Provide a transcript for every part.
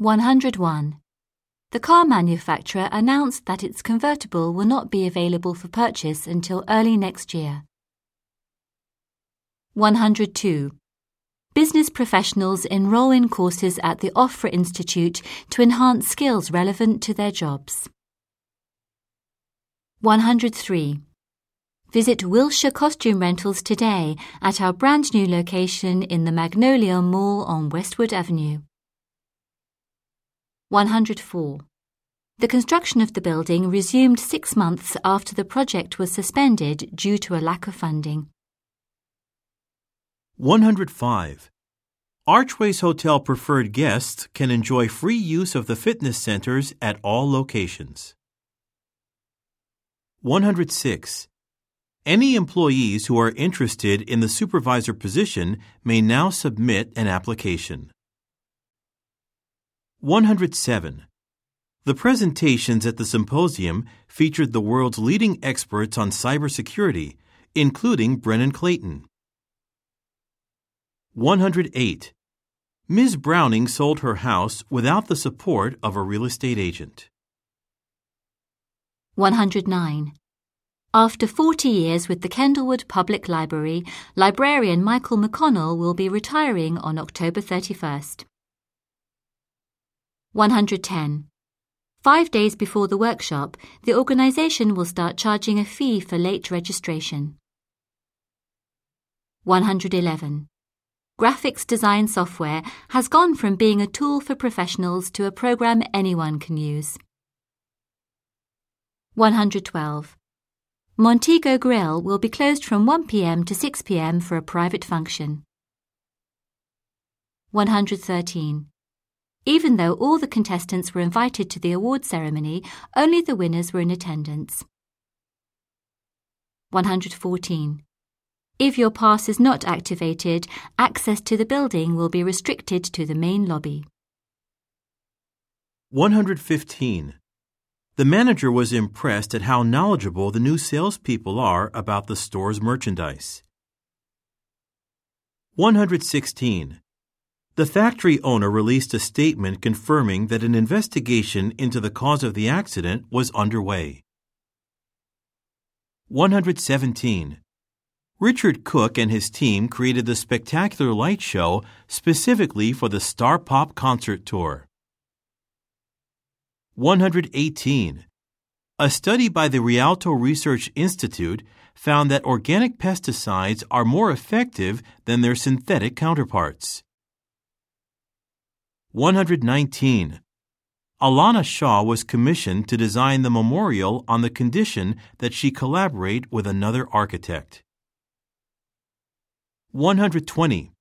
101. The car manufacturer announced that its convertible will not be available for purchase until early next year. 102. Business professionals enroll in courses at the Ofra Institute to enhance skills relevant to their jobs. 103. Visit Wilshire Costume Rentals today at our brand new location in the Magnolia Mall on Westwood Avenue. 104. The construction of the building resumed six months after the project was suspended due to a lack of funding. 105. Archways Hotel preferred guests can enjoy free use of the fitness centers at all locations. 106. Any employees who are interested in the supervisor position may now submit an application. 107. The presentations at the symposium featured the world's leading experts on cybersecurity, including Brennan Clayton. 108. Ms. Browning sold her house without the support of a real estate agent. 109. After 40 years with the Kendallwood Public Library, librarian Michael McConnell will be retiring on October 31st. 110. Five days before the workshop, the organisation will start charging a fee for late registration. 111. Graphics design software has gone from being a tool for professionals to a program anyone can use. 112. Montego Grill will be closed from 1pm to 6pm for a private function. 113. Even though all the contestants were invited to the award ceremony, only the winners were in attendance. 114. If your pass is not activated, access to the building will be restricted to the main lobby. 115. The manager was impressed at how knowledgeable the new salespeople are about the store's merchandise. 116. The factory owner released a statement confirming that an investigation into the cause of the accident was underway. 117. Richard Cook and his team created the spectacular light show specifically for the Star Pop concert tour. 118. A study by the Rialto Research Institute found that organic pesticides are more effective than their synthetic counterparts. 119. Alana Shaw was commissioned to design the memorial on the condition that she collaborate with another architect. 120.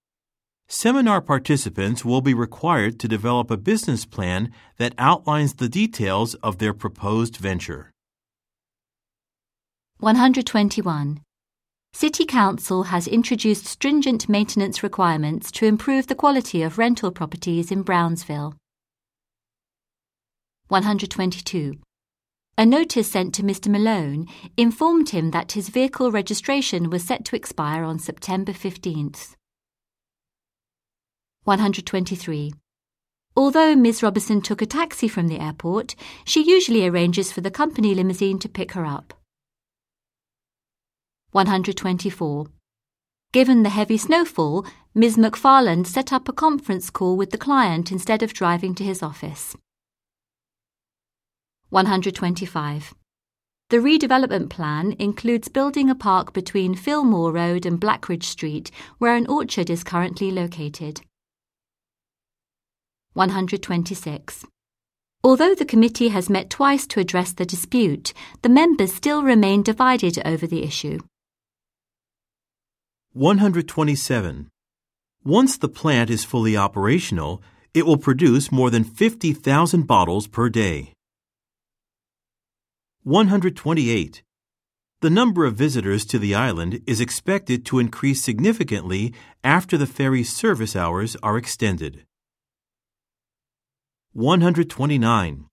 Seminar participants will be required to develop a business plan that outlines the details of their proposed venture. 121. City Council has introduced stringent maintenance requirements to improve the quality of rental properties in Brownsville. 122. A notice sent to Mr. Malone informed him that his vehicle registration was set to expire on September 15th. 123. Although Ms. Robertson took a taxi from the airport, she usually arranges for the company limousine to pick her up. 124. Given the heavy snowfall, Ms. McFarland set up a conference call with the client instead of driving to his office. 125. The redevelopment plan includes building a park between Fillmore Road and Blackridge Street, where an orchard is currently located. 126. Although the committee has met twice to address the dispute, the members still remain divided over the issue. 127. Once the plant is fully operational, it will produce more than 50,000 bottles per day. 128. The number of visitors to the island is expected to increase significantly after the ferry's service hours are extended. 129.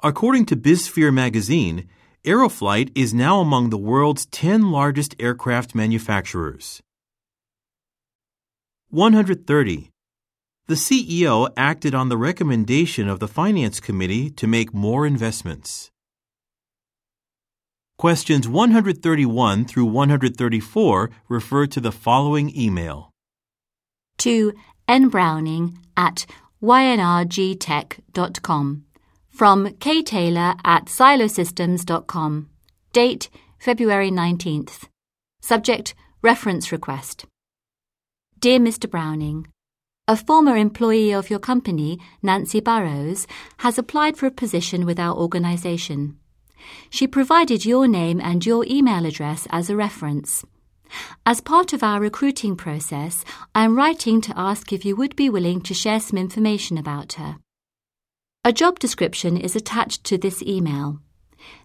According to BizSphere magazine, Aeroflight is now among the world's 10 largest aircraft manufacturers. 130. The CEO acted on the recommendation of the Finance Committee to make more investments. Questions 131 through 134 refer to the following email. To N. Browning at ynrgtech.com. From K. Taylor at silosystems.com. Date February 19th. Subject Reference Request. Dear Mr. Browning, a former employee of your company, Nancy Burrows, has applied for a position with our organization. She provided your name and your email address as a reference. As part of our recruiting process, I am writing to ask if you would be willing to share some information about her. A job description is attached to this email.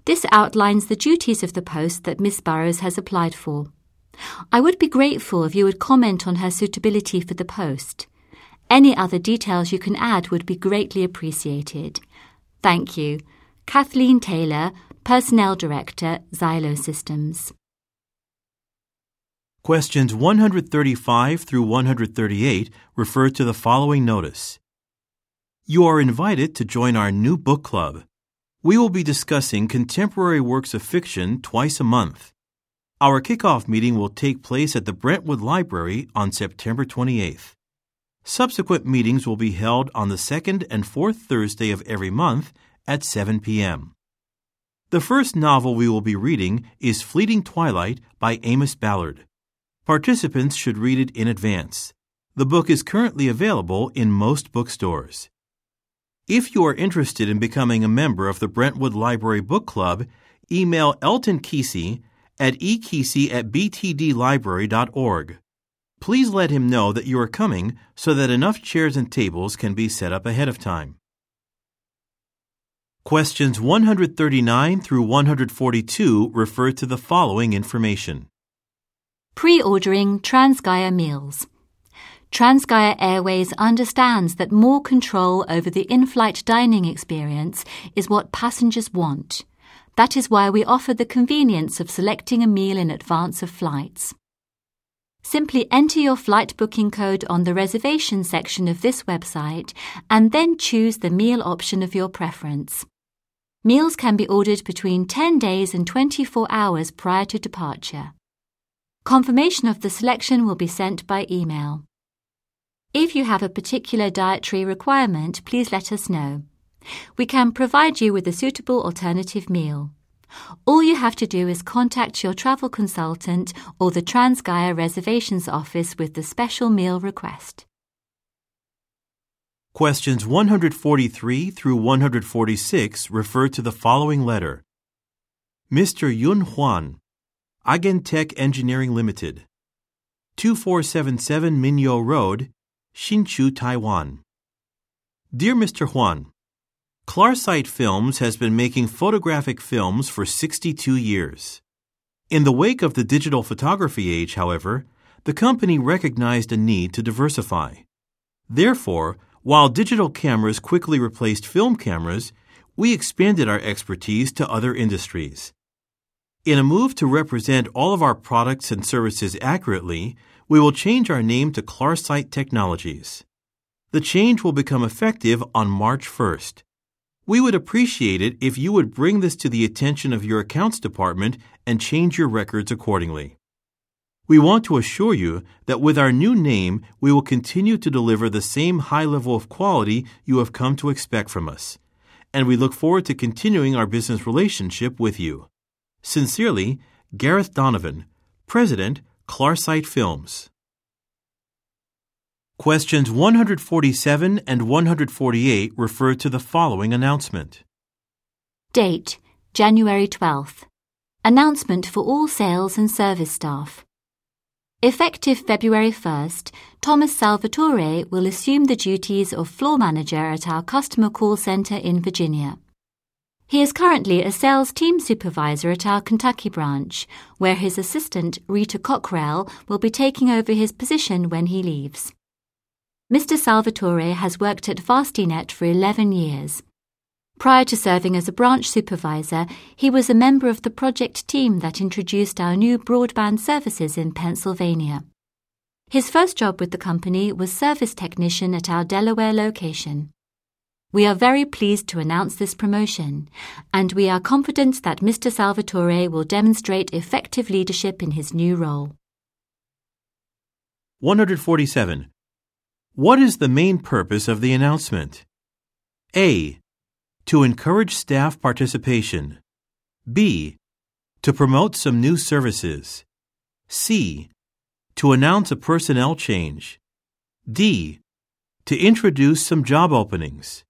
This outlines the duties of the post that Miss Burrows has applied for. I would be grateful if you would comment on her suitability for the post. Any other details you can add would be greatly appreciated. Thank you. Kathleen Taylor, Personnel Director, Xylo Systems. Questions 135 through 138 refer to the following notice. You are invited to join our new book club. We will be discussing contemporary works of fiction twice a month. Our kickoff meeting will take place at the Brentwood Library on September 28th. Subsequent meetings will be held on the second and fourth Thursday of every month at 7 p.m. The first novel we will be reading is Fleeting Twilight by Amos Ballard. Participants should read it in advance. The book is currently available in most bookstores. If you are interested in becoming a member of the Brentwood Library Book Club, email Elton Kesey at ekesey at btdlibrary.org. Please let him know that you are coming so that enough chairs and tables can be set up ahead of time. Questions 139 through 142 refer to the following information. Pre-ordering Transgaia meals. Transgaia Airways understands that more control over the in-flight dining experience is what passengers want. That is why we offer the convenience of selecting a meal in advance of flights. Simply enter your flight booking code on the reservation section of this website and then choose the meal option of your preference. Meals can be ordered between 10 days and 24 hours prior to departure. Confirmation of the selection will be sent by email. If you have a particular dietary requirement, please let us know. We can provide you with a suitable alternative meal. All you have to do is contact your travel consultant or the Transgaia Reservations Office with the special meal request. Questions 143 through 146 refer to the following letter. Mr. Yun Huan, Agentech Engineering Limited, 2477 Minyo Road, Hsinchu, Taiwan. Dear Mr. Huan, Klarsight Films has been making photographic films for 62 years. In the wake of the digital photography age, however, the company recognized a need to diversify. Therefore, while digital cameras quickly replaced film cameras, we expanded our expertise to other industries. In a move to represent all of our products and services accurately, we will change our name to Klarsight Technologies. The change will become effective on March 1st. We would appreciate it if you would bring this to the attention of your accounts department and change your records accordingly. We want to assure you that with our new name, we will continue to deliver the same high level of quality you have come to expect from us. And we look forward to continuing our business relationship with you. Sincerely, Gareth Donovan, President, Klarsight Films. Questions 147 and 148 refer to the following announcement. Date January 12th. Announcement for all sales and service staff. Effective February 1st, Thomas Salvatore will assume the duties of floor manager at our customer call center in Virginia. He is currently a sales team supervisor at our Kentucky branch, where his assistant, Rita Cockrell, will be taking over his position when he leaves. Mr. Salvatore has worked at Fastinet for 11 years. Prior to serving as a branch supervisor, he was a member of the project team that introduced our new broadband services in Pennsylvania. His first job with the company was service technician at our Delaware location. We are very pleased to announce this promotion, and we are confident that Mr. Salvatore will demonstrate effective leadership in his new role. 147. What is the main purpose of the announcement? A. To encourage staff participation. B. To promote some new services. C. To announce a personnel change. D. To introduce some job openings.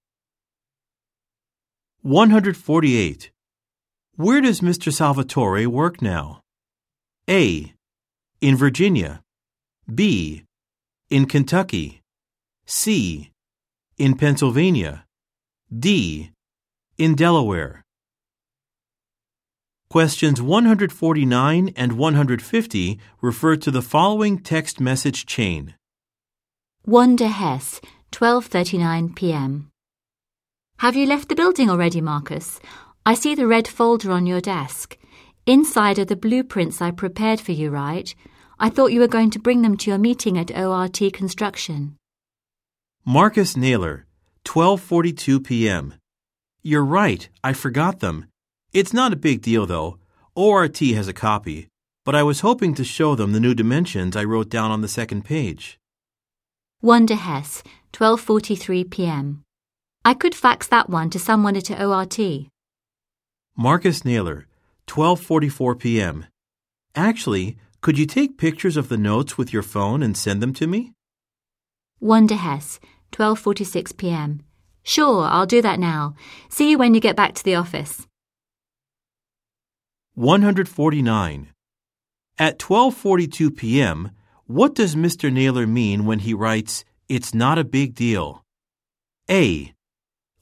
148. Where does Mr. Salvatore work now? A. In Virginia. B. In Kentucky. C. In Pennsylvania. D. In Delaware. Questions 149 and 150 refer to the following text message chain. Wanda Hess, 12:39 p.m. Have you left the building already, Marcus? I see the red folder on your desk. Inside are the blueprints I prepared for you, right? I thought you were going to bring them to your meeting at ORT Construction. Marcus Naylor, 12:42 p.m. You're right, I forgot them. It's not a big deal though. ORT has a copy, but I was hoping to show them the new dimensions I wrote down on the second page. Wanda Hess, 12:43 p.m. I could fax that one to someone at ORT. Marcus Naylor, 12:44 p.m. Actually, could you take pictures of the notes with your phone and send them to me? Wanda Hess, 12:46 p.m. Sure, I'll do that now. See you when you get back to the office. 149. At 12:42 p.m., what does Mr. Naylor mean when he writes it's not a big deal? A.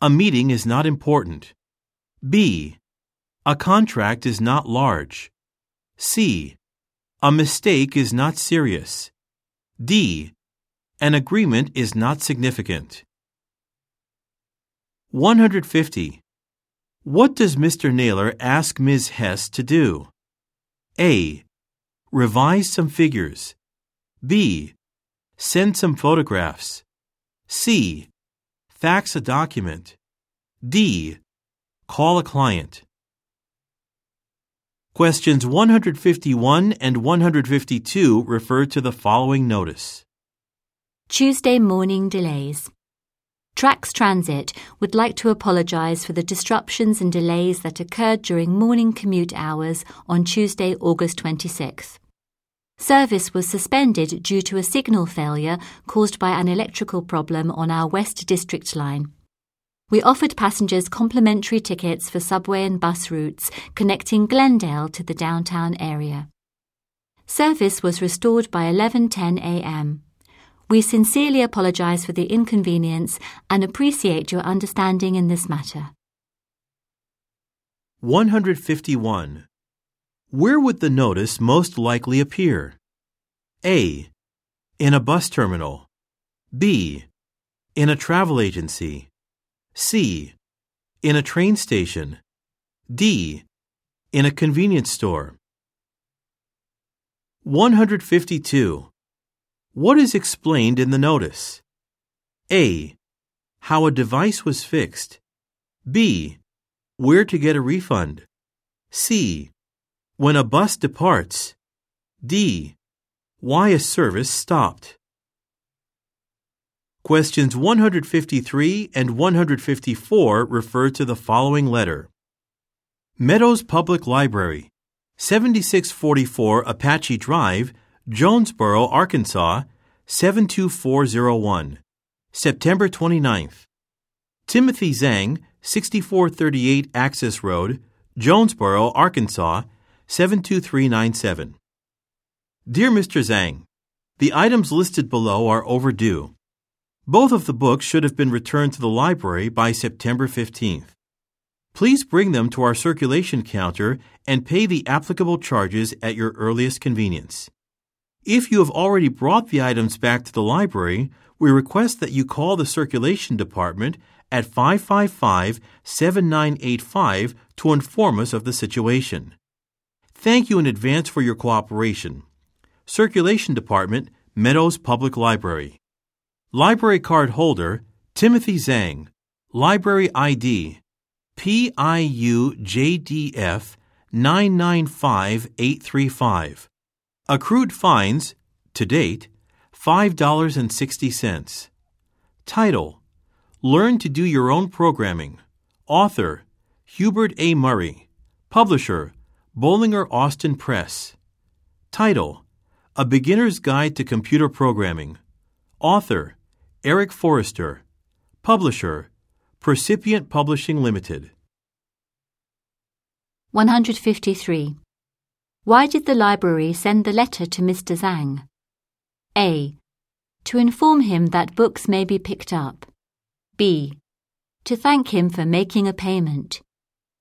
A meeting is not important. B. A contract is not large. C. A mistake is not serious. D. An agreement is not significant. 150. What does Mr. Naylor ask Ms. Hess to do? A. Revise some figures. B. Send some photographs. C. Fax a document. D. Call a client. Questions 151 and 152 refer to the following notice. Tuesday morning delays. Trax Transit would like to apologise for the disruptions and delays that occurred during morning commute hours on Tuesday, August 26th. Service was suspended due to a signal failure caused by an electrical problem on our West District line. We offered passengers complimentary tickets for subway and bus routes connecting Glendale to the downtown area. Service was restored by 11:10 a.m. We sincerely apologize for the inconvenience and appreciate your understanding in this matter. 151. Where would the notice most likely appear? A. In a bus terminal. B. In a travel agency. C. In a train station. D. In a convenience store. 152. What is explained in the notice? A. How a device was fixed. B. Where to get a refund. C. When a bus departs. D. Why a service stopped. Questions 153 and 154 refer to the following letter Meadows Public Library, 7644 Apache Drive, Jonesboro, Arkansas, 72401. September 29th. Timothy Zhang, 6438 Access Road, Jonesboro, Arkansas, 72397. Dear Mr. Zhang, the items listed below are overdue. Both of the books should have been returned to the library by September 15th. Please bring them to our circulation counter and pay the applicable charges at your earliest convenience. If you have already brought the items back to the library, we request that you call the circulation department at 555 7985 to inform us of the situation. Thank you in advance for your cooperation. Circulation Department, Meadows Public Library. Library card holder Timothy Zhang. Library ID PIUJDF 995835. Accrued fines, to date, $5.60. Title Learn to do your own programming. Author Hubert A. Murray. Publisher Bollinger Austin Press. Title A Beginner's Guide to Computer Programming. Author Eric Forrester. Publisher Percipient Publishing Limited. 153. Why did the library send the letter to Mr. Zhang? A. To inform him that books may be picked up. B. To thank him for making a payment.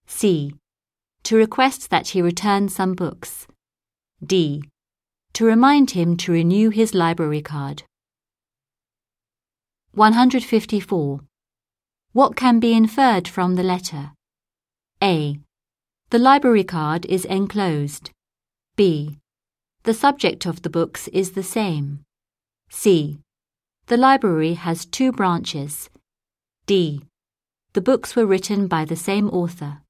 C. To request that he return some books. D. To remind him to renew his library card. 154. What can be inferred from the letter? A. The library card is enclosed. B. The subject of the books is the same. C. The library has two branches. D. The books were written by the same author.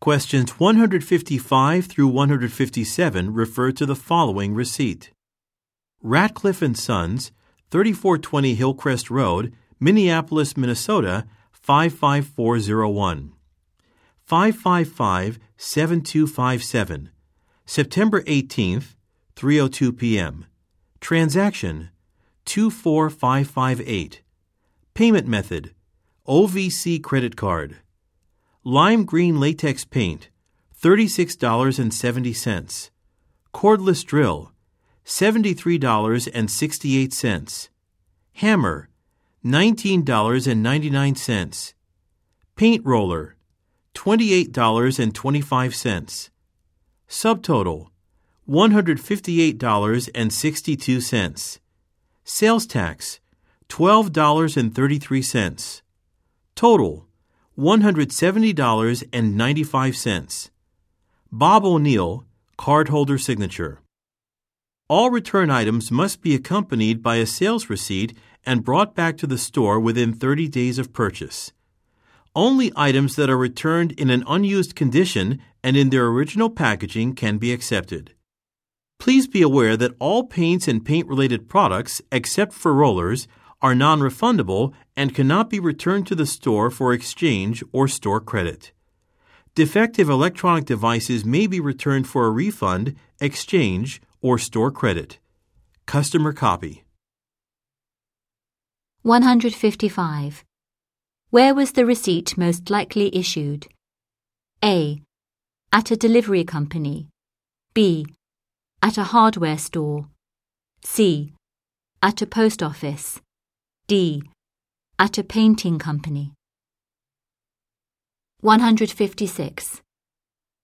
Questions 155 through 157 refer to the following receipt. Ratcliffe and Sons, 3420 Hillcrest Road, Minneapolis, Minnesota 55401. 555 7257. September 18th, 3:02 p.m. Transaction 24558. Payment method OVC credit card. Lime green latex paint $36.70. Cordless drill $73.68. Hammer $19.99. Paint roller $28.25. Subtotal $158.62. Sales tax $12.33. Total $170.95. Bob O'Neill, cardholder signature. All return items must be accompanied by a sales receipt and brought back to the store within 30 days of purchase. Only items that are returned in an unused condition and in their original packaging can be accepted. Please be aware that all paints and paint related products, except for rollers, are non refundable and cannot be returned to the store for exchange or store credit. Defective electronic devices may be returned for a refund, exchange, or store credit. Customer copy. 155. Where was the receipt most likely issued? A. At a delivery company. B. At a hardware store. C. At a post office. D. At a painting company. 156.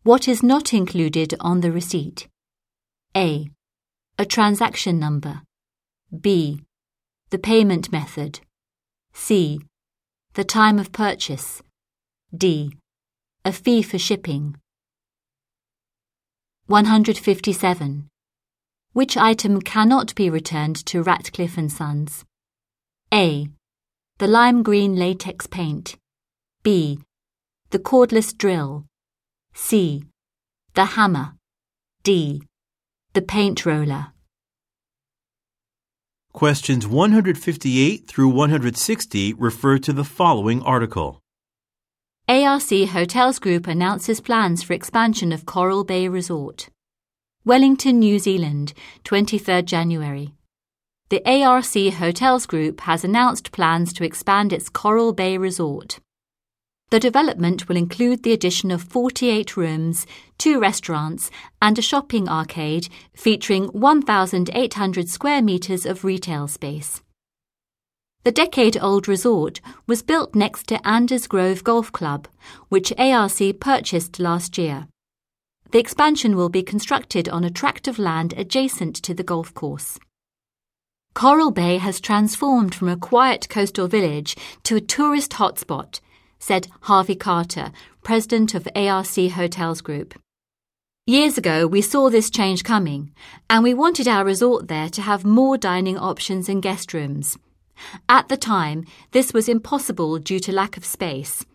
What is not included on the receipt? A. A transaction number. B. The payment method. C. The time of purchase. D. A fee for shipping. 157. Which item cannot be returned to Ratcliffe and Sons? A. The lime green latex paint. B. The cordless drill. C. The hammer. D. The paint roller. Questions 158 through 160 refer to the following article. ARC Hotels Group announces plans for expansion of Coral Bay Resort. Wellington, New Zealand, 23rd January. The ARC Hotels Group has announced plans to expand its Coral Bay Resort. The development will include the addition of 48 rooms, two restaurants, and a shopping arcade featuring 1,800 square metres of retail space. The decade old resort was built next to Anders Grove Golf Club, which ARC purchased last year. The expansion will be constructed on a tract of land adjacent to the golf course. Coral Bay has transformed from a quiet coastal village to a tourist hotspot said Harvey Carter, president of ARC Hotels Group. Years ago, we saw this change coming, and we wanted our resort there to have more dining options and guest rooms. At the time, this was impossible due to lack of space.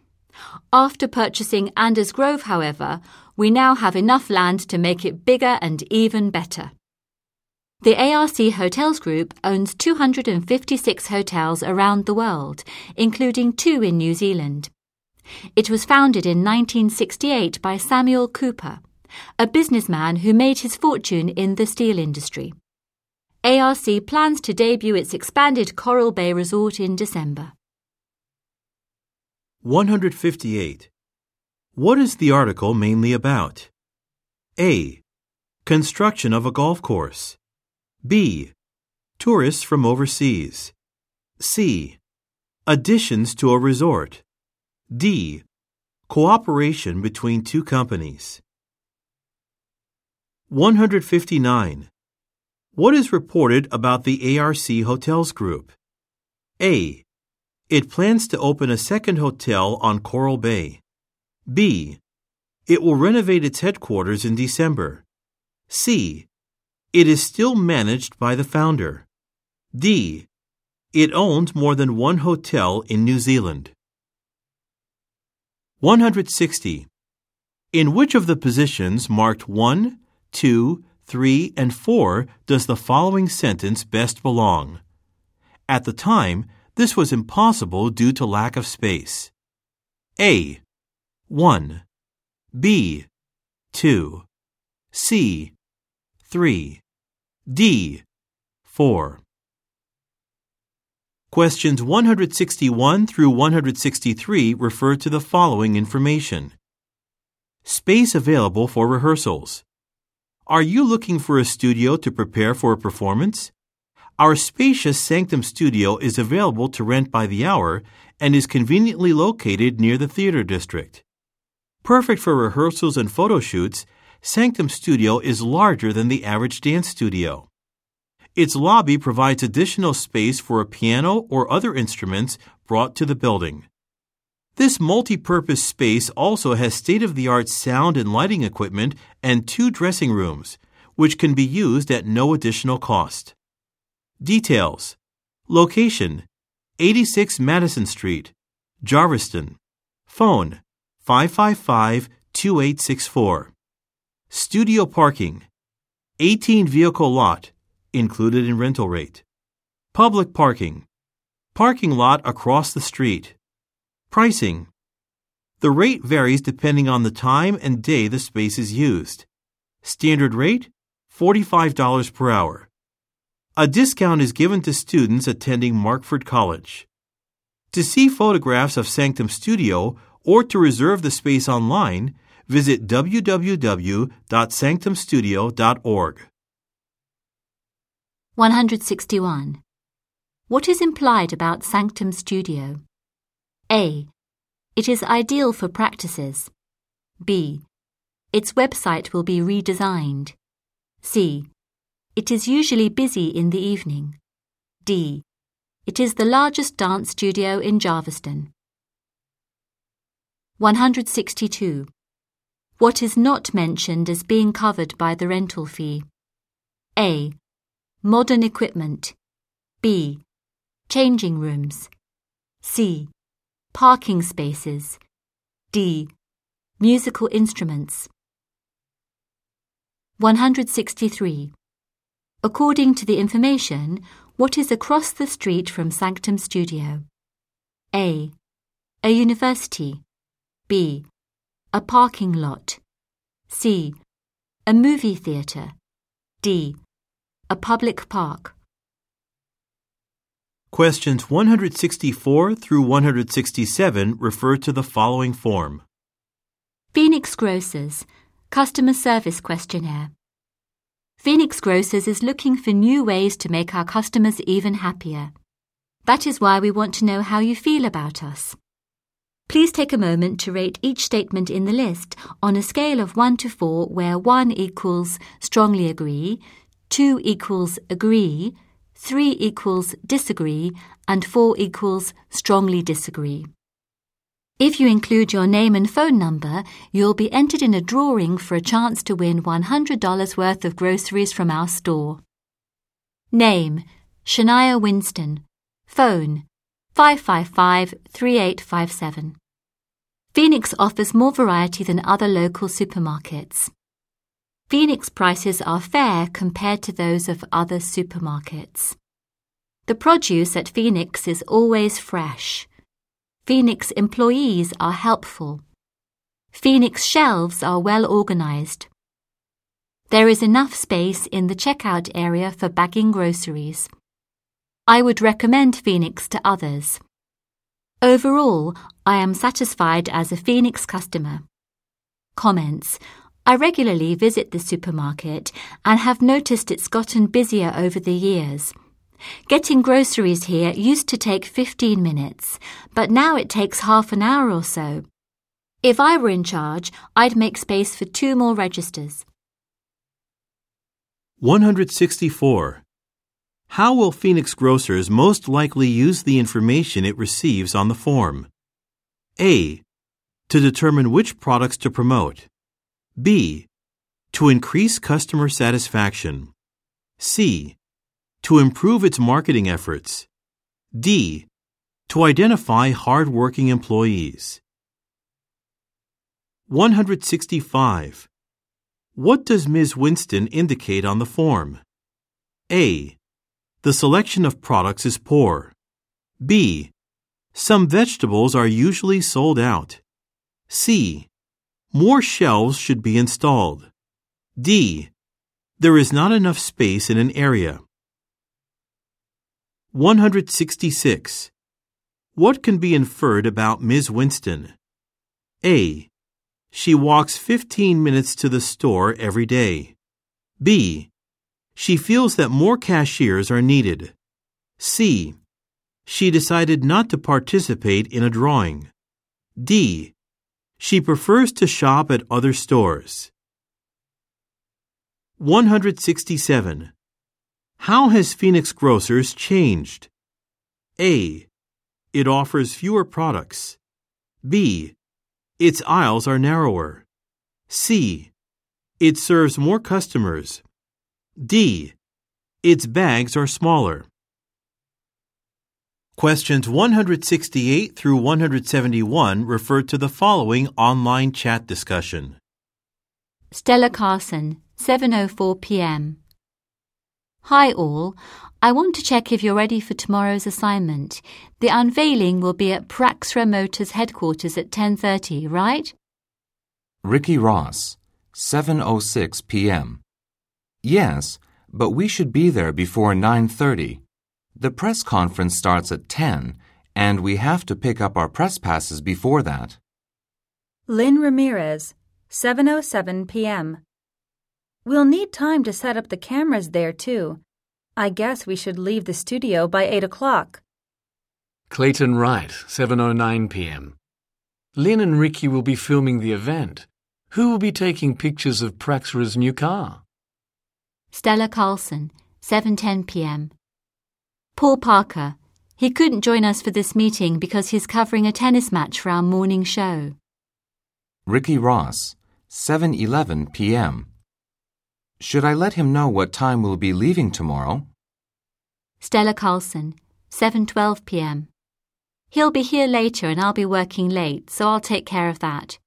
After purchasing Anders Grove, however, we now have enough land to make it bigger and even better. The ARC Hotels Group owns 256 hotels around the world, including two in New Zealand. It was founded in 1968 by Samuel Cooper a businessman who made his fortune in the steel industry. ARC plans to debut its expanded Coral Bay resort in December. 158. What is the article mainly about? A. Construction of a golf course. B. Tourists from overseas. C. Additions to a resort. D. Cooperation between two companies. 159. What is reported about the ARC Hotels Group? A. It plans to open a second hotel on Coral Bay. B. It will renovate its headquarters in December. C. It is still managed by the founder. D. It owns more than one hotel in New Zealand. 160. In which of the positions marked 1, 2, 3, and 4 does the following sentence best belong? At the time, this was impossible due to lack of space. A. 1. B. 2. C. 3. D. 4. Questions 161 through 163 refer to the following information. Space available for rehearsals. Are you looking for a studio to prepare for a performance? Our spacious Sanctum Studio is available to rent by the hour and is conveniently located near the theater district. Perfect for rehearsals and photo shoots, Sanctum Studio is larger than the average dance studio. Its lobby provides additional space for a piano or other instruments brought to the building. This multi-purpose space also has state-of-the-art sound and lighting equipment and two dressing rooms, which can be used at no additional cost. Details Location 86 Madison Street, Jarviston. Phone 555 2864. Studio parking 18 vehicle lot, included in rental rate. Public parking Parking lot across the street. Pricing The rate varies depending on the time and day the space is used. Standard rate $45 per hour. A discount is given to students attending Markford College. To see photographs of Sanctum Studio or to reserve the space online, visit www.sanctumstudio.org. 161. What is implied about Sanctum Studio? A. It is ideal for practices. B. Its website will be redesigned. C. It is usually busy in the evening. D. It is the largest dance studio in Jarviston. 162. What is not mentioned as being covered by the rental fee? A. Modern equipment. B. Changing rooms. C. Parking spaces. D. Musical instruments. 163. According to the information, what is across the street from Sanctum Studio? A. A university. B. A parking lot. C. A movie theatre. D. A public park. Questions 164 through 167 refer to the following form. Phoenix Grocers Customer Service Questionnaire. Phoenix Grocers is looking for new ways to make our customers even happier. That is why we want to know how you feel about us. Please take a moment to rate each statement in the list on a scale of 1 to 4, where 1 equals strongly agree, 2 equals agree, 3 equals disagree, and 4 equals strongly disagree. If you include your name and phone number, you'll be entered in a drawing for a chance to win $100 worth of groceries from our store. Name Shania Winston. Phone 555 3857. Phoenix offers more variety than other local supermarkets. Phoenix prices are fair compared to those of other supermarkets. The produce at Phoenix is always fresh. Phoenix employees are helpful. Phoenix shelves are well organized. There is enough space in the checkout area for bagging groceries. I would recommend Phoenix to others. Overall, I am satisfied as a Phoenix customer. Comments I regularly visit the supermarket and have noticed it's gotten busier over the years. Getting groceries here used to take 15 minutes, but now it takes half an hour or so. If I were in charge, I'd make space for two more registers. 164. How will Phoenix Grocers most likely use the information it receives on the form? A. To determine which products to promote. B. To increase customer satisfaction. C. To improve its marketing efforts. D. To identify hard-working employees. 165. What does Ms. Winston indicate on the form? A. The selection of products is poor. B. Some vegetables are usually sold out. C. More shelves should be installed. D. There is not enough space in an area. 166. What can be inferred about Ms. Winston? A. She walks 15 minutes to the store every day. B. She feels that more cashiers are needed. C. She decided not to participate in a drawing. D. She prefers to shop at other stores. 167. How has Phoenix Grocers changed? A. It offers fewer products. B. Its aisles are narrower. C. It serves more customers. D. Its bags are smaller. Questions 168 through 171 refer to the following online chat discussion. Stella Carson, 7:04 p.m. Hi all. I want to check if you're ready for tomorrow's assignment. The unveiling will be at Praxra Motors headquarters at 10:30, right? Ricky Ross, 7:06 p.m. Yes, but we should be there before 9:30. The press conference starts at 10, and we have to pick up our press passes before that. Lynn Ramirez, 7:07 p.m. We'll need time to set up the cameras there too. I guess we should leave the studio by 8 o'clock. Clayton Wright, 7:09 p.m. Lynn and Ricky will be filming the event. Who will be taking pictures of Praxra's new car? Stella Carlson, 7:10 p.m. Paul Parker. He couldn't join us for this meeting because he's covering a tennis match for our morning show. Ricky Ross, 7:11 p.m. Should I let him know what time we'll be leaving tomorrow? Stella Carlson, 7:12 p.m. He'll be here later and I'll be working late, so I'll take care of that.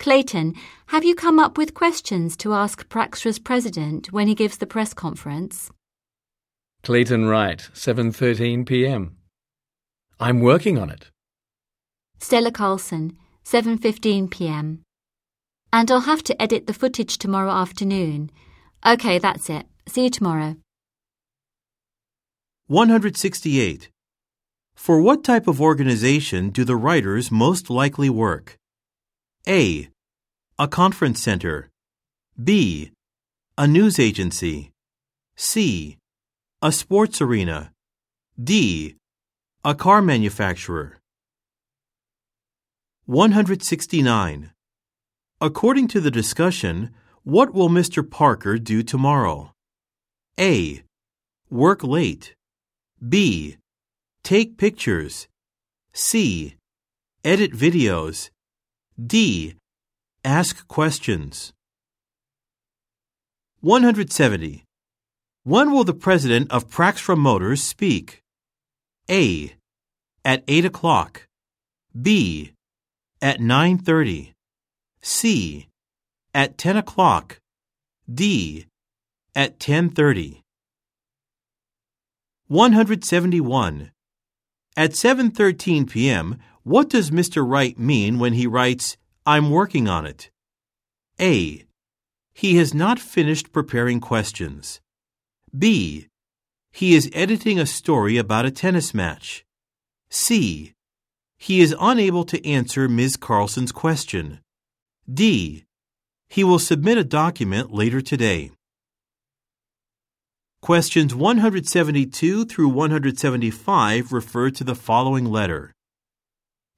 Clayton, have you come up with questions to ask Praxra's president when he gives the press conference? Clayton Wright, 7:13 p.m. I'm working on it. Stella Carlson, 7:15 p.m. And I'll have to edit the footage tomorrow afternoon. Okay, that's it. See you tomorrow. 168. For what type of organization do the writers most likely work? A. A conference center. B. A news agency. C. A sports arena. D. A car manufacturer. 169. According to the discussion, what will Mr. Parker do tomorrow? A. Work late. B. Take pictures. C. Edit videos. D. Ask questions. 170. When will the president of Praxtra Motors speak? A. At 8 o'clock. B. At 9.30. C. At 10 o'clock. D. At 10.30. 171. At 7:13 p.m., what does Mr. Wright mean when he writes, I'm working on it? A. He has not finished preparing questions. B. He is editing a story about a tennis match. C. He is unable to answer Ms. Carlson's question. D. He will submit a document later today. Questions 172 through 175 refer to the following letter.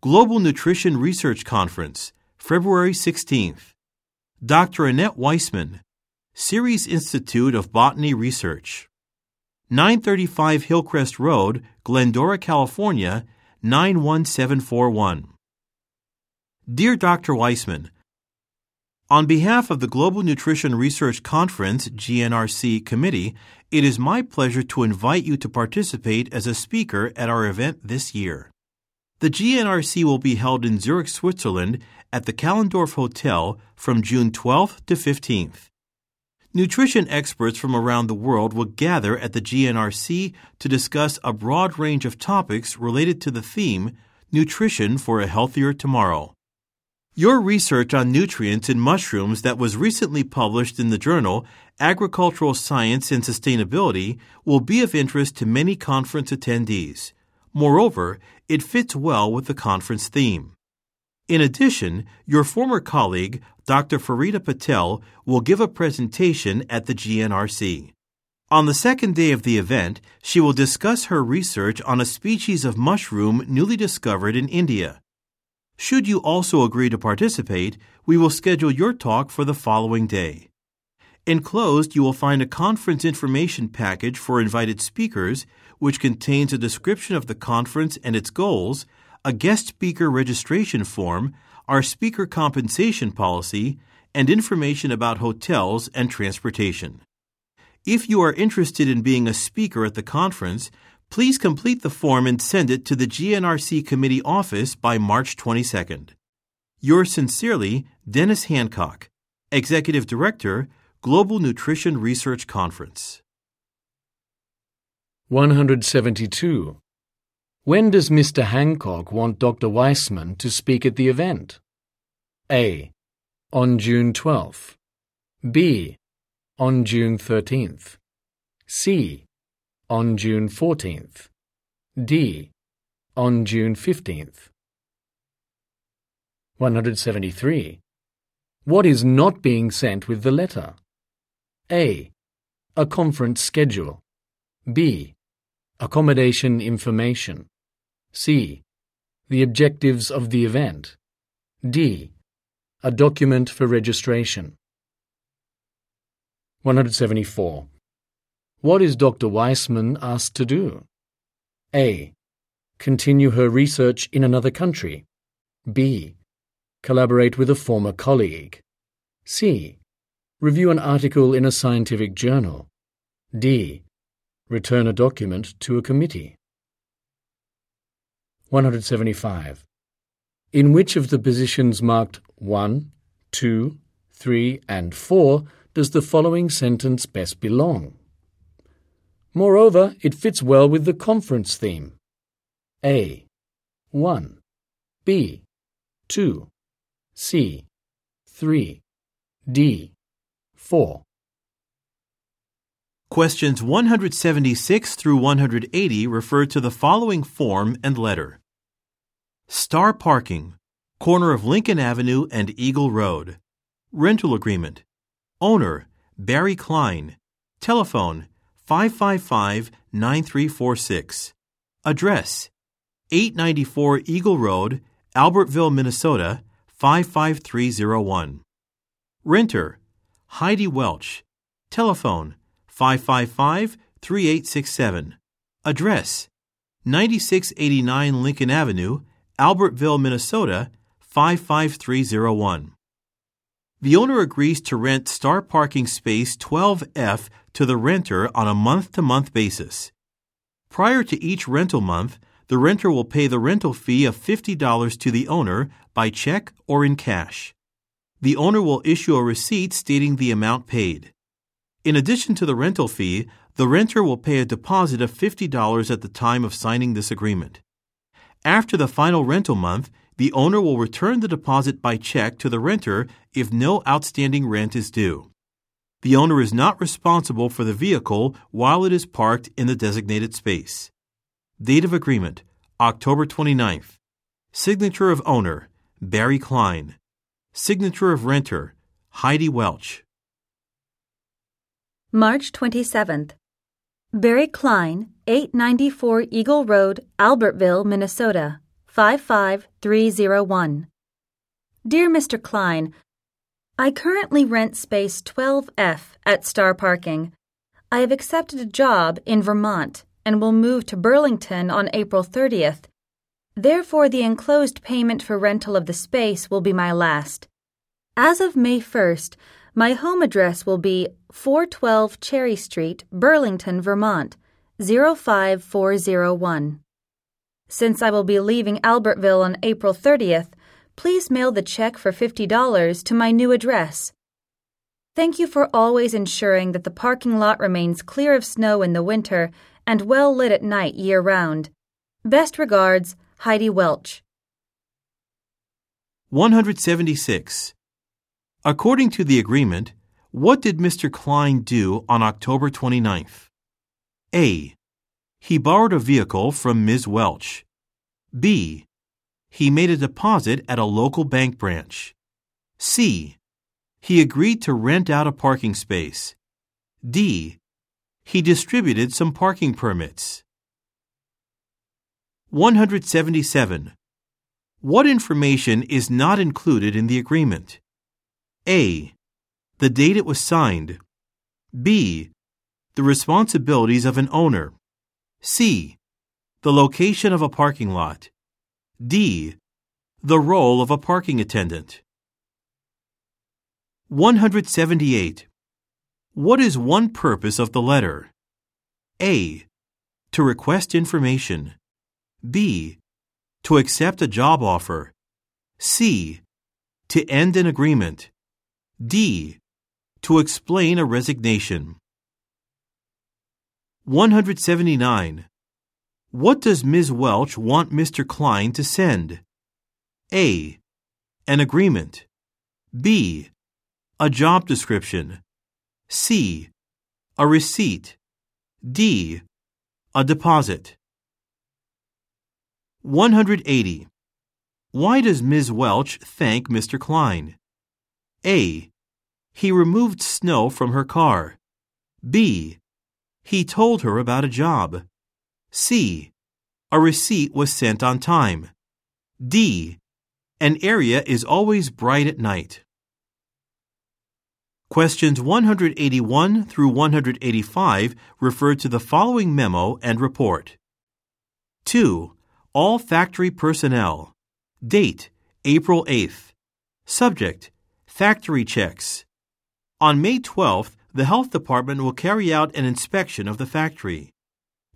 Global Nutrition Research Conference, February 16th. Dr. Annette Weissman, Ceres Institute of Botany Research. 935 Hillcrest Road, Glendora, California, 91741. Dear Dr. Weissman, on behalf of the Global Nutrition Research Conference GNRC Committee, it is my pleasure to invite you to participate as a speaker at our event this year. The GNRC will be held in Zurich, Switzerland at the Kallendorf Hotel from June 12th to 15th. Nutrition experts from around the world will gather at the GNRC to discuss a broad range of topics related to the theme Nutrition for a Healthier Tomorrow. Your research on nutrients in mushrooms that was recently published in the journal Agricultural Science and Sustainability will be of interest to many conference attendees. Moreover, it fits well with the conference theme. In addition, your former colleague, Dr. Farida Patel, will give a presentation at the GNRC. On the second day of the event, she will discuss her research on a species of mushroom newly discovered in India. Should you also agree to participate, we will schedule your talk for the following day. Enclosed, you will find a conference information package for invited speakers, which contains a description of the conference and its goals, a guest speaker registration form, our speaker compensation policy, and information about hotels and transportation. If you are interested in being a speaker at the conference, Please complete the form and send it to the GNRC Committee office by March 22nd. Yours sincerely, Dennis Hancock, Executive Director, Global Nutrition Research Conference. 172. When does Mr. Hancock want Dr. Weissman to speak at the event? A. On June 12th. B. On June 13th. C on June 14th. D. On June 15th. 173. What is not being sent with the letter? A. A conference schedule. B. Accommodation information. C. The objectives of the event. D. A document for registration. 174. What is Dr. Weissman asked to do? A. Continue her research in another country. B. Collaborate with a former colleague. C. Review an article in a scientific journal. D. Return a document to a committee. 175. In which of the positions marked 1, 2, 3, and 4 does the following sentence best belong? Moreover, it fits well with the conference theme. A. 1. B. 2. C. 3. D. 4. Questions 176 through 180 refer to the following form and letter. Star Parking, corner of Lincoln Avenue and Eagle Road. Rental agreement. Owner, Barry Klein. Telephone, 555 9346. Address 894 Eagle Road, Albertville, Minnesota 55301. Renter Heidi Welch. Telephone 555 3867. Address 9689 Lincoln Avenue, Albertville, Minnesota 55301. The owner agrees to rent Star Parking Space 12F to the renter on a month to month basis. Prior to each rental month, the renter will pay the rental fee of $50 to the owner by check or in cash. The owner will issue a receipt stating the amount paid. In addition to the rental fee, the renter will pay a deposit of $50 at the time of signing this agreement. After the final rental month, the owner will return the deposit by check to the renter if no outstanding rent is due. The owner is not responsible for the vehicle while it is parked in the designated space. Date of agreement October 29th. Signature of owner Barry Klein. Signature of renter Heidi Welch. March 27th. Barry Klein, 894 Eagle Road, Albertville, Minnesota, 55301. Dear Mr. Klein, I currently rent space 12F at Star Parking. I have accepted a job in Vermont and will move to Burlington on April 30th. Therefore, the enclosed payment for rental of the space will be my last. As of May 1st, my home address will be 412 Cherry Street, Burlington, Vermont, 05401. Since I will be leaving Albertville on April 30th, please mail the check for $50 to my new address. Thank you for always ensuring that the parking lot remains clear of snow in the winter and well lit at night year round. Best regards, Heidi Welch. 176. According to the agreement, what did Mr. Klein do on October 29th? A. He borrowed a vehicle from Ms. Welch. B. He made a deposit at a local bank branch. C. He agreed to rent out a parking space. D. He distributed some parking permits. 177. What information is not included in the agreement? A. The date it was signed. B. The responsibilities of an owner. C. The location of a parking lot. D. The role of a parking attendant. 178. What is one purpose of the letter? A. To request information. B. To accept a job offer. C. To end an agreement. D. To explain a resignation. 179. What does Ms. Welch want Mr. Klein to send? A. An agreement. B. A job description. C. A receipt. D. A deposit. 180. Why does Ms. Welch thank Mr. Klein? A. He removed snow from her car. B. He told her about a job. C. A receipt was sent on time. D. An area is always bright at night. Questions 181 through 185 refer to the following memo and report. 2. All factory personnel. Date April 8th. Subject Factory checks. On May 12th, the Health Department will carry out an inspection of the factory.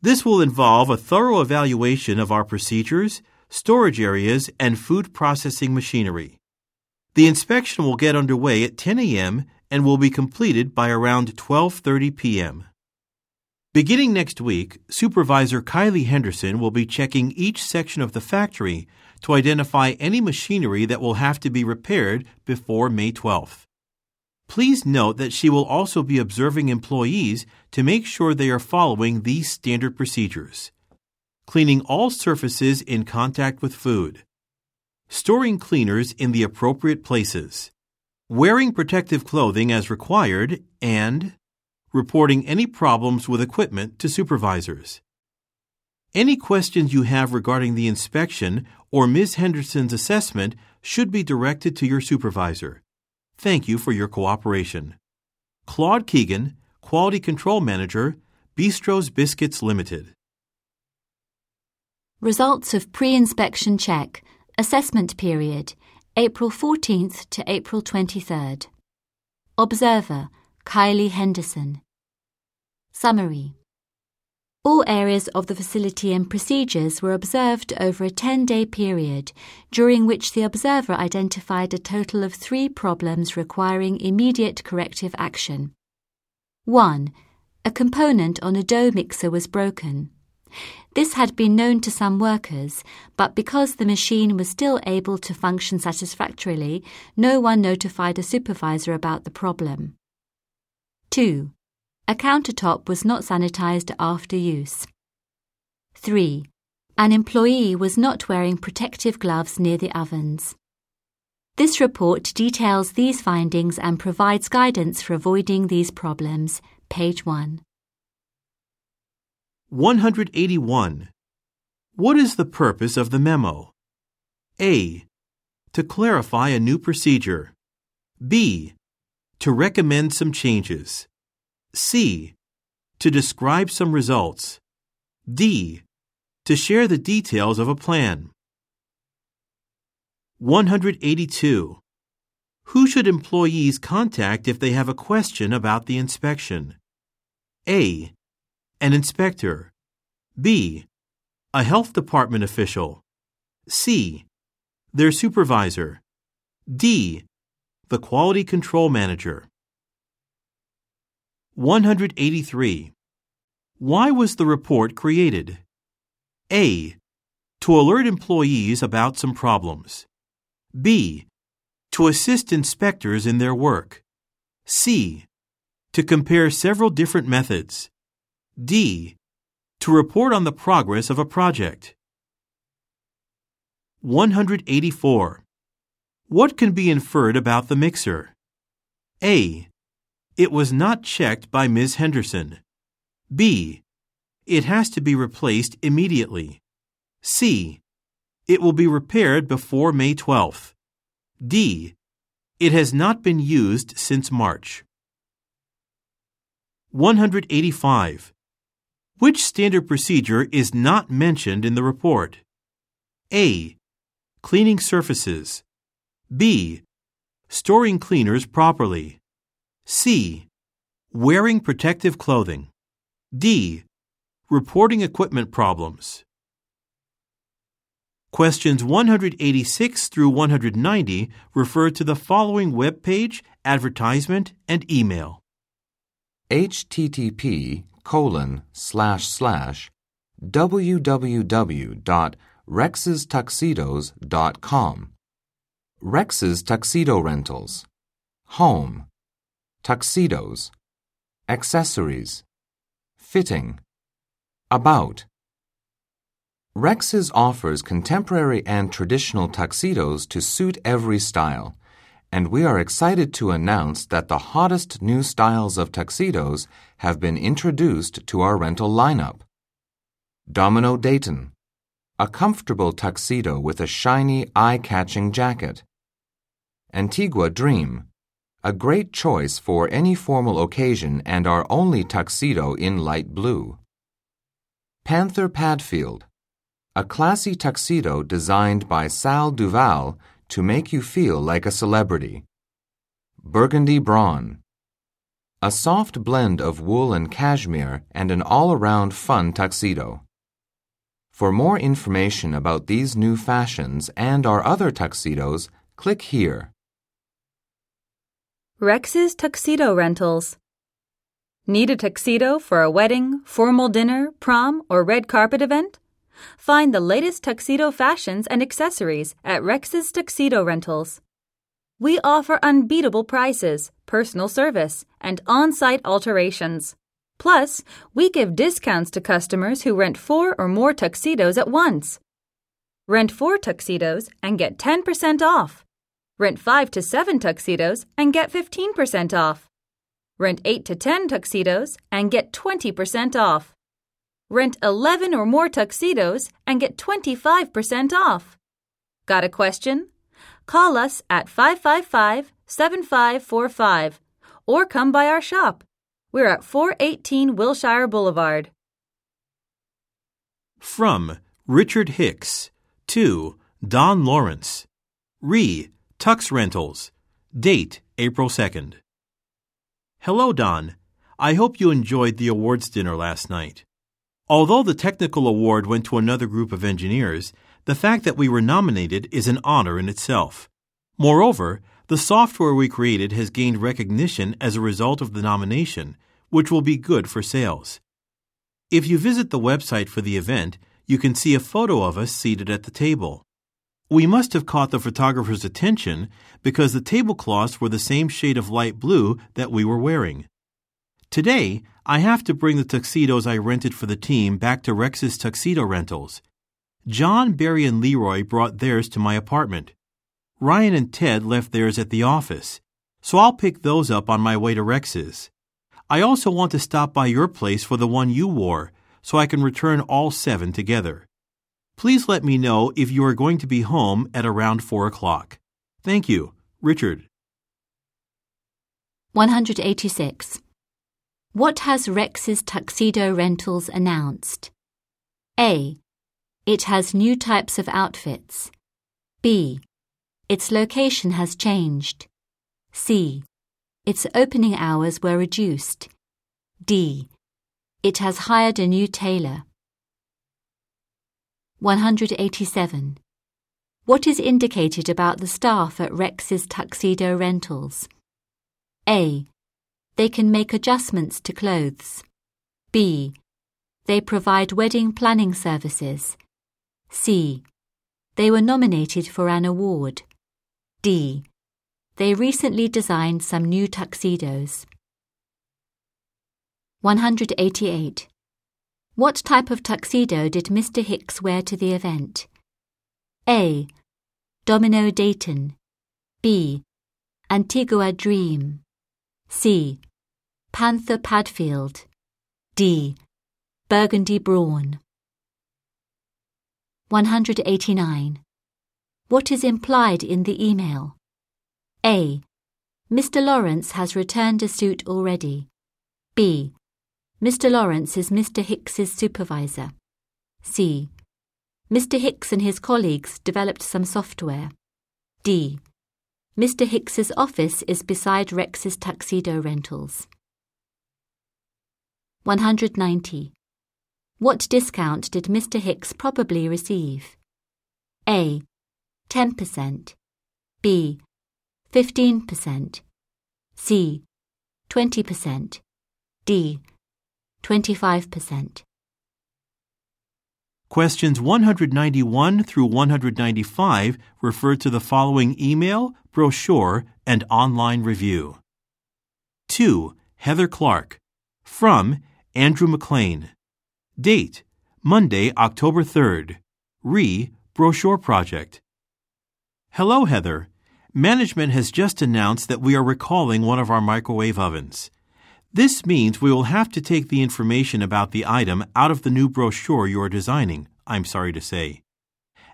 This will involve a thorough evaluation of our procedures, storage areas, and food processing machinery. The inspection will get underway at 10 a.m. and will be completed by around 12:30 p.m. Beginning next week, Supervisor Kylie Henderson will be checking each section of the factory to identify any machinery that will have to be repaired before May 12th. Please note that she will also be observing employees to make sure they are following these standard procedures. Cleaning all surfaces in contact with food. Storing cleaners in the appropriate places. Wearing protective clothing as required and reporting any problems with equipment to supervisors. Any questions you have regarding the inspection or Ms. Henderson's assessment should be directed to your supervisor. Thank you for your cooperation. Claude Keegan, Quality Control Manager, Bistro's Biscuits Limited. Results of pre inspection check Assessment period April 14th to April 23rd. Observer Kylie Henderson. Summary All areas of the facility and procedures were observed over a 10 day period, during which the observer identified a total of three problems requiring immediate corrective action. 1. A component on a dough mixer was broken. This had been known to some workers, but because the machine was still able to function satisfactorily, no one notified a supervisor about the problem. 2. A countertop was not sanitized after use. 3. An employee was not wearing protective gloves near the ovens. This report details these findings and provides guidance for avoiding these problems. Page 1. 181. What is the purpose of the memo? A. To clarify a new procedure. B. To recommend some changes. C. To describe some results. D. To share the details of a plan. 182. Who should employees contact if they have a question about the inspection? A an inspector. B. A health department official. C. Their supervisor. D. The quality control manager. 183. Why was the report created? A. To alert employees about some problems. B. To assist inspectors in their work. C. To compare several different methods. D. To report on the progress of a project. 184. What can be inferred about the mixer? A. It was not checked by Ms. Henderson. B. It has to be replaced immediately. C. It will be repaired before May 12th. D. It has not been used since March. 185. Which standard procedure is not mentioned in the report? A. Cleaning surfaces. B. Storing cleaners properly. C. Wearing protective clothing. D. Reporting equipment problems. Questions 186 through 190 refer to the following web page, advertisement, and email. http colon slash slash www.rexestuxedos.com Rex's Tuxedo Rentals Home Tuxedos Accessories Fitting About Rex's offers contemporary and traditional tuxedos to suit every style and we are excited to announce that the hottest new styles of tuxedos have been introduced to our rental lineup. Domino Dayton, a comfortable tuxedo with a shiny, eye catching jacket. Antigua Dream, a great choice for any formal occasion and our only tuxedo in light blue. Panther Padfield, a classy tuxedo designed by Sal Duval to make you feel like a celebrity. Burgundy Brawn. A soft blend of wool and cashmere and an all around fun tuxedo. For more information about these new fashions and our other tuxedos, click here. Rex's Tuxedo Rentals. Need a tuxedo for a wedding, formal dinner, prom, or red carpet event? Find the latest tuxedo fashions and accessories at Rex's Tuxedo Rentals. We offer unbeatable prices, personal service, and on site alterations. Plus, we give discounts to customers who rent four or more tuxedos at once. Rent four tuxedos and get 10% off. Rent five to seven tuxedos and get 15% off. Rent eight to 10 tuxedos and get 20% off. Rent 11 or more tuxedos and get 25% off. Got a question? Call us at 555 7545 or come by our shop. We're at 418 Wilshire Boulevard. From Richard Hicks to Don Lawrence. Re. Tux Rentals. Date April 2nd. Hello, Don. I hope you enjoyed the awards dinner last night. Although the technical award went to another group of engineers, the fact that we were nominated is an honor in itself. Moreover, the software we created has gained recognition as a result of the nomination, which will be good for sales. If you visit the website for the event, you can see a photo of us seated at the table. We must have caught the photographer's attention because the tablecloths were the same shade of light blue that we were wearing. Today, I have to bring the tuxedos I rented for the team back to Rex's tuxedo rentals. John, Barry, and Leroy brought theirs to my apartment. Ryan and Ted left theirs at the office, so I'll pick those up on my way to Rex's. I also want to stop by your place for the one you wore, so I can return all seven together. Please let me know if you are going to be home at around 4 o'clock. Thank you. Richard. 186. What has Rex's Tuxedo Rentals announced? A. It has new types of outfits. B. Its location has changed. C. Its opening hours were reduced. D. It has hired a new tailor. 187. What is indicated about the staff at Rex's Tuxedo Rentals? A. They can make adjustments to clothes. B. They provide wedding planning services. C. They were nominated for an award. D. They recently designed some new tuxedos. 188. What type of tuxedo did Mr. Hicks wear to the event? A. Domino Dayton. B. Antigua Dream. C. Panther Padfield. D. Burgundy Brawn. 189. What is implied in the email? A. Mr. Lawrence has returned a suit already. B. Mr. Lawrence is Mr. Hicks's supervisor. C. Mr. Hicks and his colleagues developed some software. D. Mr. Hicks's office is beside Rex's tuxedo rentals. 190. What discount did Mr. Hicks probably receive? A. 10%. B. 15%. C. 20%. D. 25%. Questions 191 through 195 refer to the following email, brochure, and online review. 2. Heather Clark. From Andrew McLean. Date Monday, October 3rd. Re Brochure Project. Hello, Heather. Management has just announced that we are recalling one of our microwave ovens. This means we will have to take the information about the item out of the new brochure you are designing, I'm sorry to say.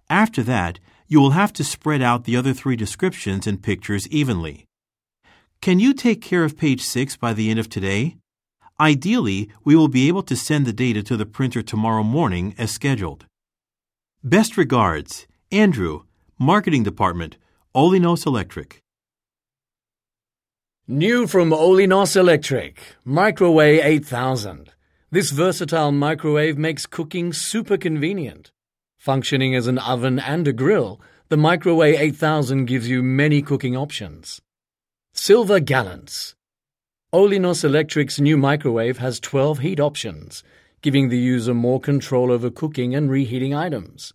After that, you will have to spread out the other three descriptions and pictures evenly. Can you take care of page 6 by the end of today? Ideally, we will be able to send the data to the printer tomorrow morning as scheduled. Best regards, Andrew, Marketing Department, Olinos Electric. New from Olinos Electric, Microwave 8000. This versatile microwave makes cooking super convenient. Functioning as an oven and a grill, the Microwave 8000 gives you many cooking options. Silver Gallants. Olinos Electric's new microwave has 12 heat options, giving the user more control over cooking and reheating items.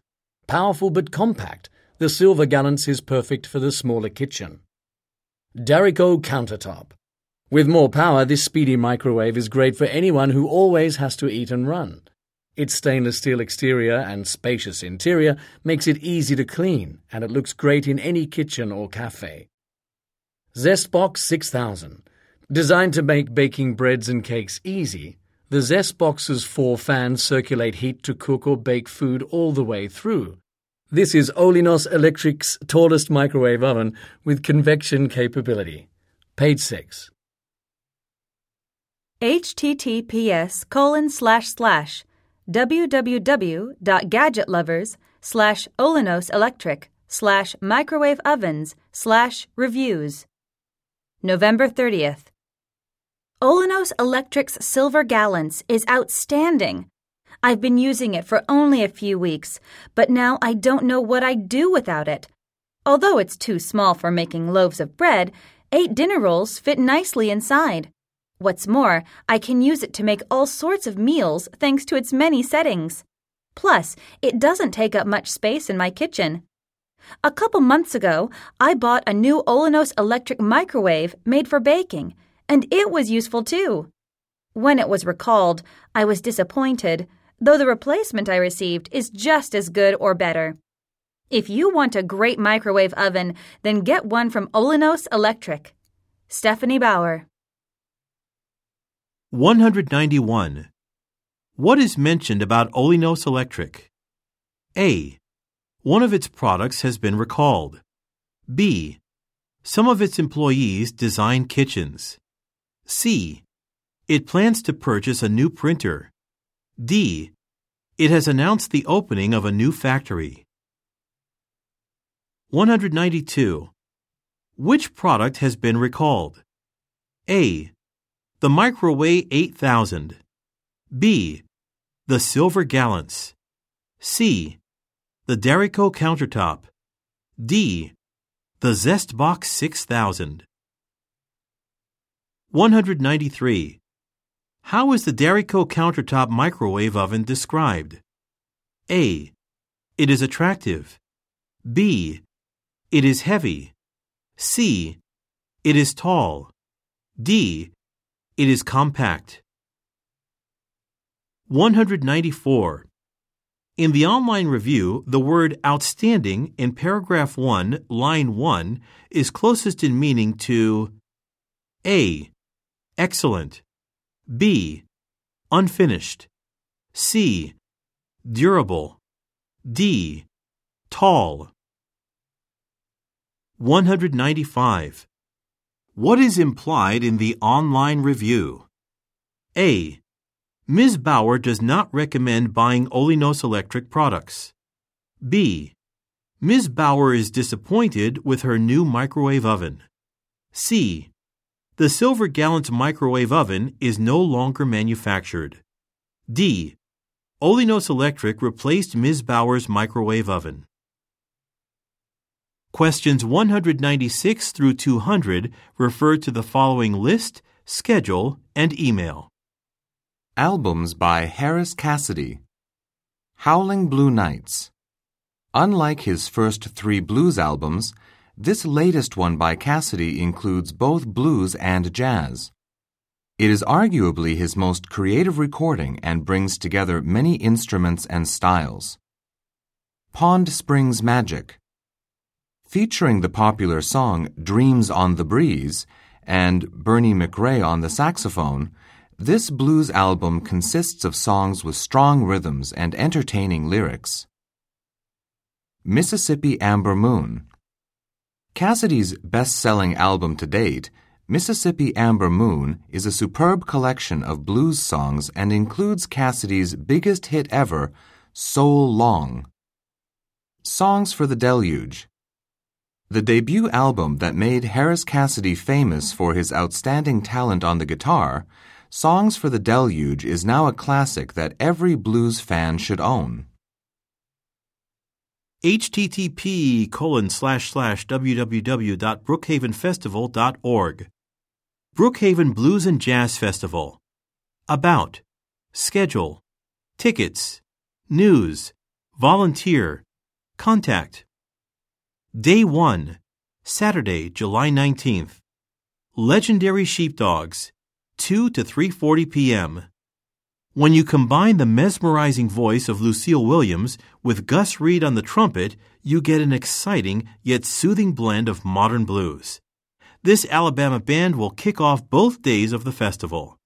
Powerful but compact, the Silver Gallants is perfect for the smaller kitchen. Darico countertop. With more power, this speedy microwave is great for anyone who always has to eat and run. Its stainless steel exterior and spacious interior makes it easy to clean, and it looks great in any kitchen or cafe. Zestbox 6000. Designed to make baking breads and cakes easy, the Zestbox's four fans circulate heat to cook or bake food all the way through. This is Olinos Electric's tallest microwave oven with convection capability. Page 6. https colon slash slash www.gadgetlovers slash Olinos Electric slash microwave ovens slash reviews. November 30th. Olinos Electric's silver gallants is outstanding. I've been using it for only a few weeks, but now I don't know what I'd do without it. Although it's too small for making loaves of bread, eight dinner rolls fit nicely inside. What's more, I can use it to make all sorts of meals thanks to its many settings. Plus, it doesn't take up much space in my kitchen. A couple months ago, I bought a new Olinos electric microwave made for baking, and it was useful too. When it was recalled, I was disappointed, though the replacement I received is just as good or better. If you want a great microwave oven, then get one from Olinos Electric. Stephanie Bauer. 191. What is mentioned about Olinos Electric? A. One of its products has been recalled. B. Some of its employees design kitchens. C. It plans to purchase a new printer. D. It has announced the opening of a new factory. 192. Which product has been recalled? A. The Microwave 8000. B. The Silver Gallants. C. The Derico Countertop. D. The Zestbox 6000. 193. How is the Derico countertop microwave oven described? A. It is attractive. B. It is heavy. C. It is tall. D. It is compact. 194. In the online review, the word outstanding in paragraph 1, line 1 is closest in meaning to A. Excellent. B. Unfinished. C. Durable. D. Tall. 195. What is implied in the online review? A. Ms. Bauer does not recommend buying Olinos Electric products. B. Ms. Bauer is disappointed with her new microwave oven. C. The Silver Gallants microwave oven is no longer manufactured. D. Olinos Electric replaced Ms. Bauer's microwave oven. Questions 196 through 200 refer to the following list, schedule, and email. Albums by Harris Cassidy. Howling Blue Nights. Unlike his first three blues albums, this latest one by Cassidy includes both blues and jazz. It is arguably his most creative recording and brings together many instruments and styles. Pond Springs Magic. Featuring the popular song Dreams on the Breeze and Bernie McRae on the saxophone, this blues album consists of songs with strong rhythms and entertaining lyrics. Mississippi Amber Moon. Cassidy's best selling album to date, Mississippi Amber Moon, is a superb collection of blues songs and includes Cassidy's biggest hit ever, So Long. Songs for the Deluge. The debut album that made Harris Cassidy famous for his outstanding talent on the guitar, Songs for the Deluge is now a classic that every blues fan should own. Http colon slash slash www.brookhavenfestival.org Brookhaven Blues and Jazz Festival. About. Schedule. Tickets. News. Volunteer. Contact. Day 1, Saturday, July 19th. Legendary Sheepdogs, 2 to 3:40 p.m. When you combine the mesmerizing voice of Lucille Williams with Gus Reed on the trumpet, you get an exciting yet soothing blend of modern blues. This Alabama band will kick off both days of the festival.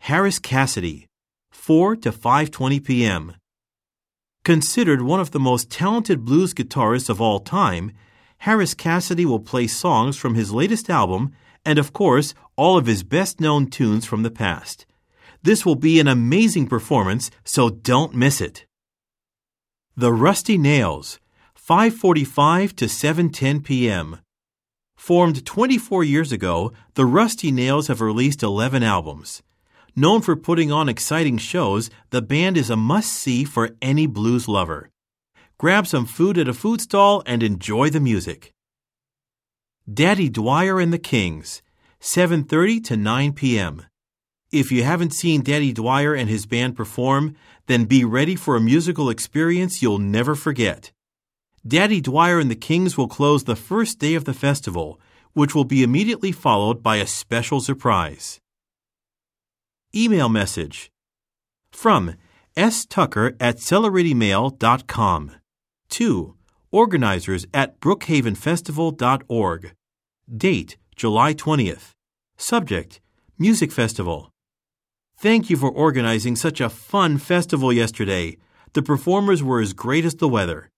Harris Cassidy, 4 to 5:20 p.m. Considered one of the most talented blues guitarists of all time, Harris Cassidy will play songs from his latest album and, of course, all of his best known tunes from the past. This will be an amazing performance, so don't miss it. The Rusty Nails, 5:45 to 7:10 p.m. Formed 24 years ago, the Rusty Nails have released 11 albums. Known for putting on exciting shows, the band is a must-see for any blues lover. Grab some food at a food stall and enjoy the music. Daddy Dwyer and the Kings, 7:30 to 9 p.m. If you haven't seen Daddy Dwyer and his band perform, then be ready for a musical experience you'll never forget. Daddy Dwyer and the Kings will close the first day of the festival, which will be immediately followed by a special surprise. Email message from S. Tucker at CelebrityMail.com to organizers at brookhavenfestival.org. Date July 20th. Subject Music Festival. Thank you for organizing such a fun festival yesterday. The performers were as great as the weather.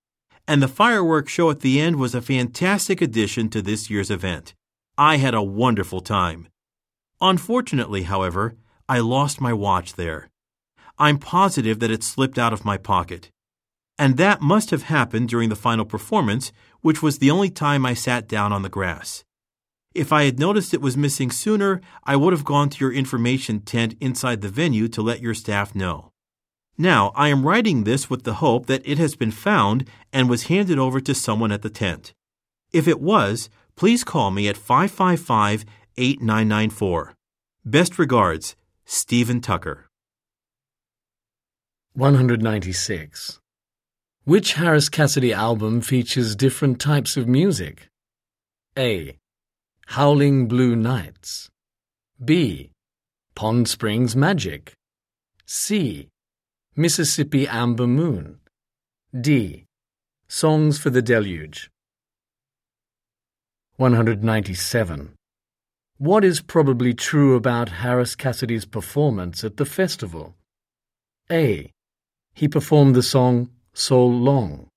And the fireworks show at the end was a fantastic addition to this year's event. I had a wonderful time. Unfortunately, however, I lost my watch there. I'm positive that it slipped out of my pocket. And that must have happened during the final performance, which was the only time I sat down on the grass. If I had noticed it was missing sooner, I would have gone to your information tent inside the venue to let your staff know. Now, I am writing this with the hope that it has been found and was handed over to someone at the tent. If it was, please call me at 555 8994. Best regards, Stephen Tucker. 196. Which Harris Cassidy album features different types of music? A. Howling Blue Nights. B. Pond Springs Magic. C. Mississippi Amber Moon. D. Songs for the Deluge. 197. What is probably true about Harris Cassidy's performance at the festival? A. He performed the song So Long.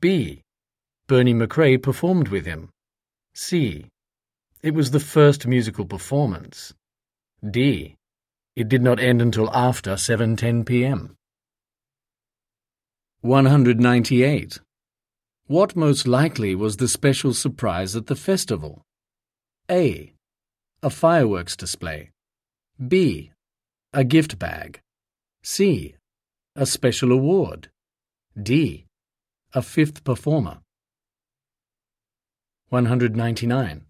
B. Bernie McRae performed with him. C. It was the first musical performance. D. It did not end until after 7:10 p.m. 198. What most likely was the special surprise at the festival? A. A fireworks display. B. A gift bag. C. A special award. D. A fifth performer. 199.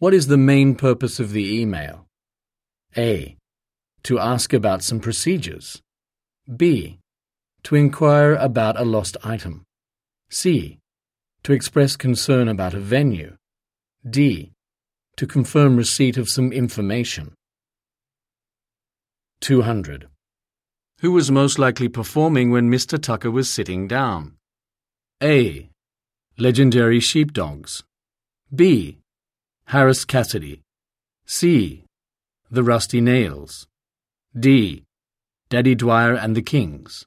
What is the main purpose of the email? A. To ask about some procedures. B. To inquire about a lost item. C. To express concern about a venue. D. To confirm receipt of some information. 200. Who was most likely performing when Mr. Tucker was sitting down? A. Legendary Sheepdogs. B. Harris Cassidy. C. The Rusty Nails. D. Daddy Dwyer and the Kings.